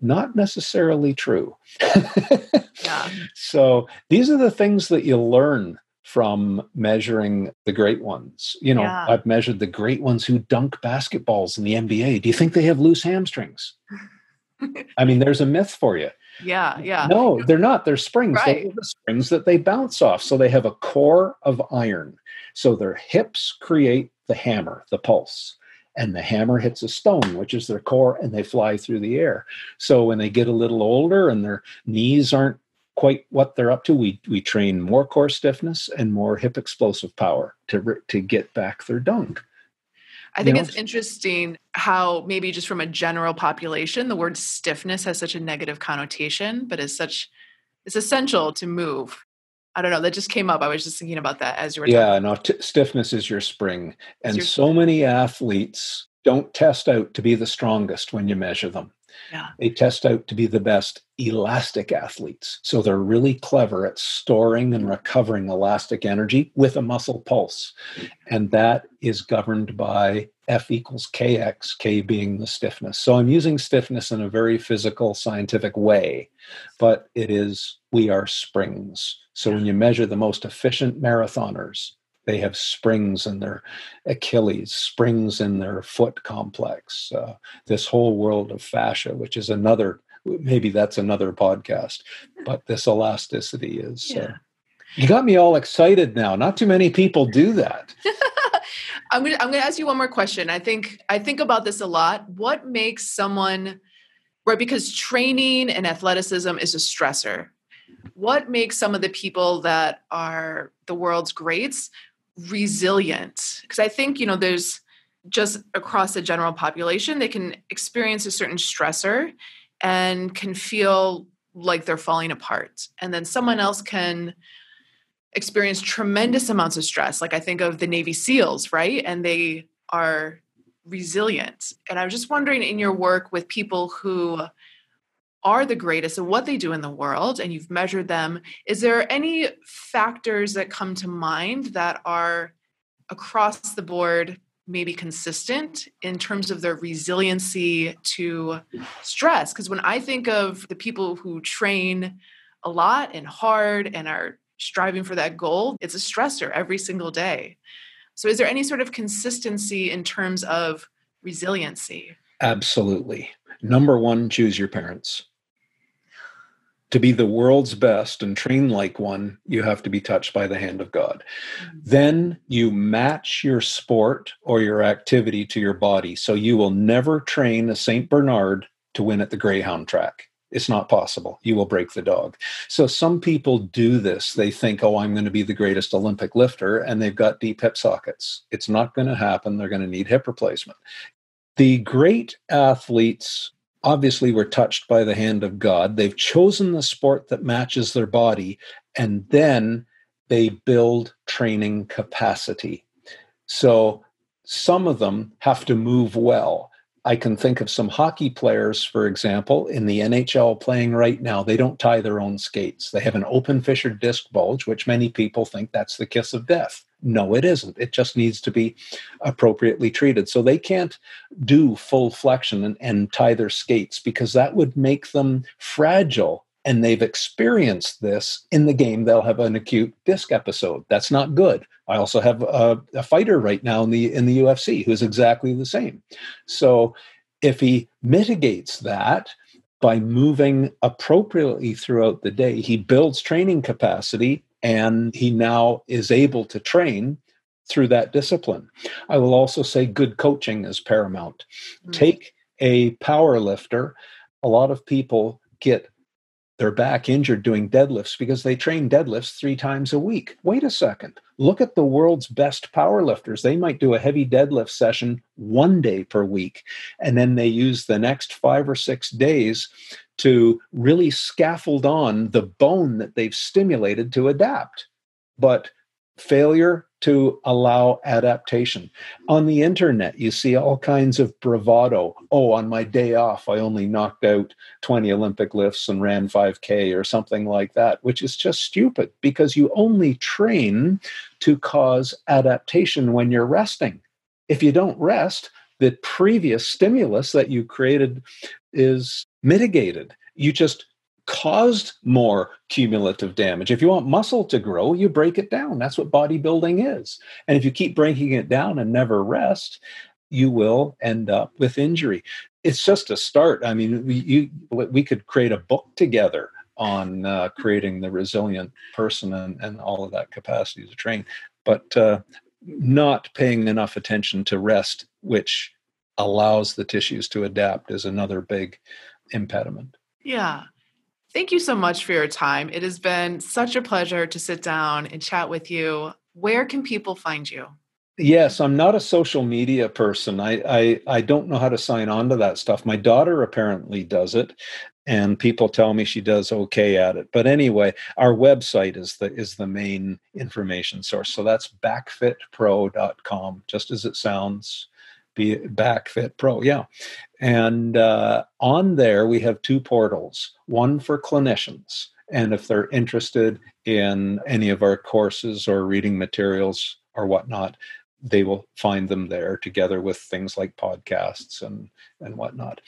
Not necessarily true. yeah. So these are the things that you learn from measuring the great ones. You know, yeah. I've measured the great ones who dunk basketballs in the NBA. Do you think they have loose hamstrings? I mean, there's a myth for you. Yeah, yeah. No, they're not. They're springs. Right. They're the springs that they bounce off. So they have a core of iron. So their hips create the hammer, the pulse. And the hammer hits a stone, which is their core, and they fly through the air. So when they get a little older and their knees aren't quite what they're up to. We we train more core stiffness and more hip explosive power to to get back their dunk. I think you know? it's interesting how maybe just from a general population, the word stiffness has such a negative connotation, but is such it's essential to move. I don't know. That just came up. I was just thinking about that as you were. Yeah, no. T- stiffness is your spring, and your so spring. many athletes don't test out to be the strongest when you measure them. Yeah. They test out to be the best elastic athletes. So they're really clever at storing and mm-hmm. recovering elastic energy with a muscle pulse. And that is governed by F equals KX, K being the stiffness. So I'm using stiffness in a very physical, scientific way, but it is, we are springs. So when you measure the most efficient marathoners, they have springs in their Achilles, springs in their foot complex. Uh, this whole world of fascia, which is another, maybe that's another podcast, but this elasticity is. Uh, yeah. Uh, you got me all excited now. Not too many people do that. I'm gonna I'm gonna ask you one more question. I think I think about this a lot. What makes someone right? Because training and athleticism is a stressor. What makes some of the people that are the world's greats resilient. Because i think you know there's just across the general population they can experience a certain stressor and can feel like they're falling apart. And then someone else can experience tremendous amounts of stress. Like i think of the navy seals right? And they are resilient. And I was just wondering in your work with people who are the greatest at what they do in the world and you've measured them, is there any factors that come to mind that are across the board maybe consistent in terms of their resiliency to stress? Because when I think of the people who train a lot and hard and are striving for that goal, it's a stressor every single day. So, is there any sort of consistency in terms of resiliency? Absolutely. Number one, choose your parents. To be the world's best and train like one, you have to be touched by the hand of God. Mm-hmm. Then you match your sport or your activity to your body. So you will never train a St. Bernard to win at the Greyhound track. It's not possible. You will break the dog. So some people do this. They think, oh, I'm going to be the greatest Olympic lifter, and they've got deep hip sockets. It's not going to happen. They're going to need hip replacement. The great athletes obviously were touched by the hand of God. They've chosen the sport that matches their body, and then they build training capacity. So some of them have to move well. I can think of some hockey players, for example, in the NHL playing right now. They don't tie their own skates. They have an open fissure disc bulge, which many people think that's the kiss of death. No, it isn't. It just needs to be appropriately treated. So they can't do full flexion and, and tie their skates because that would make them fragile and they've experienced this in the game, they'll have an acute disc episode. That's not good. I also have a, a, fighter right now in the in the UFC who's exactly the same. So if he mitigates that by moving appropriately throughout the day, he builds training capacity and he now is able to train through that discipline. I will also say good coaching is paramount. Mm-hmm. Take a power lifter. A lot of people get their back injured doing deadlifts because they train deadlifts three times a week. Wait a second. Look at the world's best power lifters. They might do a heavy deadlift session one day per week, and then they use the next five or six days to really scaffold on the bone that they've stimulated to adapt. But failure to allow adaptation. On the internet, you see all kinds of bravado. Oh, on my day off, I only knocked out 20 Olympic lifts and ran 5K or something like that, which is just stupid because you only train to cause adaptation when you're resting. If you don't rest, the previous stimulus that you created is mitigated. You just caused more cumulative damage. If you want muscle to grow, you break it down. That's what bodybuilding is. And if you keep breaking it down and never rest, you will end up with injury. It's just a start. I mean, we, you, we could create a book together on uh, creating the resilient person and, and all of that capacity to train, but uh, not paying enough attention to rest, which allows the tissues to adapt, is another big impediment. Yeah. Thank you so much for your time. It has been such a pleasure to sit down and chat with you. Where can people find you? Yes, I'm not a social media person. I, I I don't know how to sign on to that stuff. My daughter apparently does it, and people tell me she does okay at it. But anyway, our website is the is the main information source. So that's backfitpro.com, just as it sounds be backfit pro yeah. And uh, on there we have two portals one for clinicians and if they're interested in any of our courses or reading materials or whatnot they will find them there together with things like podcasts and and whatnot.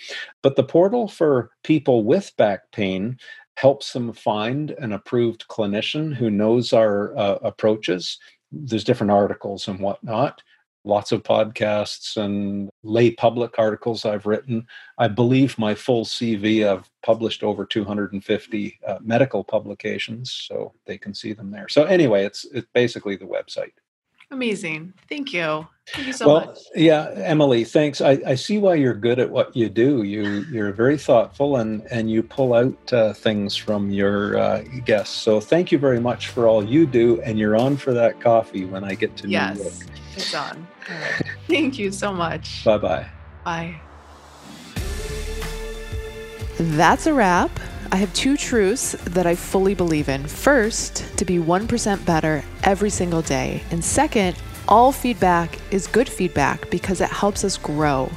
But the portal for people with back pain helps them find an approved clinician who knows our uh, approaches. There's different articles and whatnot lots of podcasts and lay public articles I've written. I believe my full CV, I've published over 250 uh, medical publications, so they can see them there. So anyway, it's it's basically the website. Amazing. Thank you. Thank you so well, much. Yeah, Emily, thanks. I, I see why you're good at what you do. You you're very thoughtful and and you pull out uh, things from your uh, guests. So thank you very much for all you do. And you're on for that coffee when I get to yes, New York. it's on. Thank you so much. Bye bye. Bye. That's a wrap. I have two truths that I fully believe in. First, to be 1% better every single day. And second, all feedback is good feedback because it helps us grow.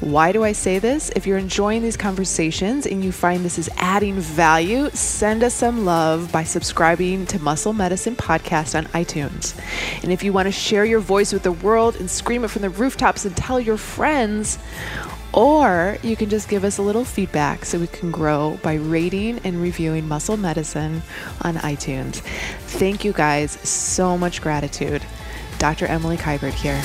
Why do I say this? If you're enjoying these conversations and you find this is adding value, send us some love by subscribing to Muscle Medicine Podcast on iTunes. And if you want to share your voice with the world and scream it from the rooftops and tell your friends, or you can just give us a little feedback so we can grow by rating and reviewing Muscle Medicine on iTunes. Thank you guys. So much gratitude. Dr. Emily Kiberd here.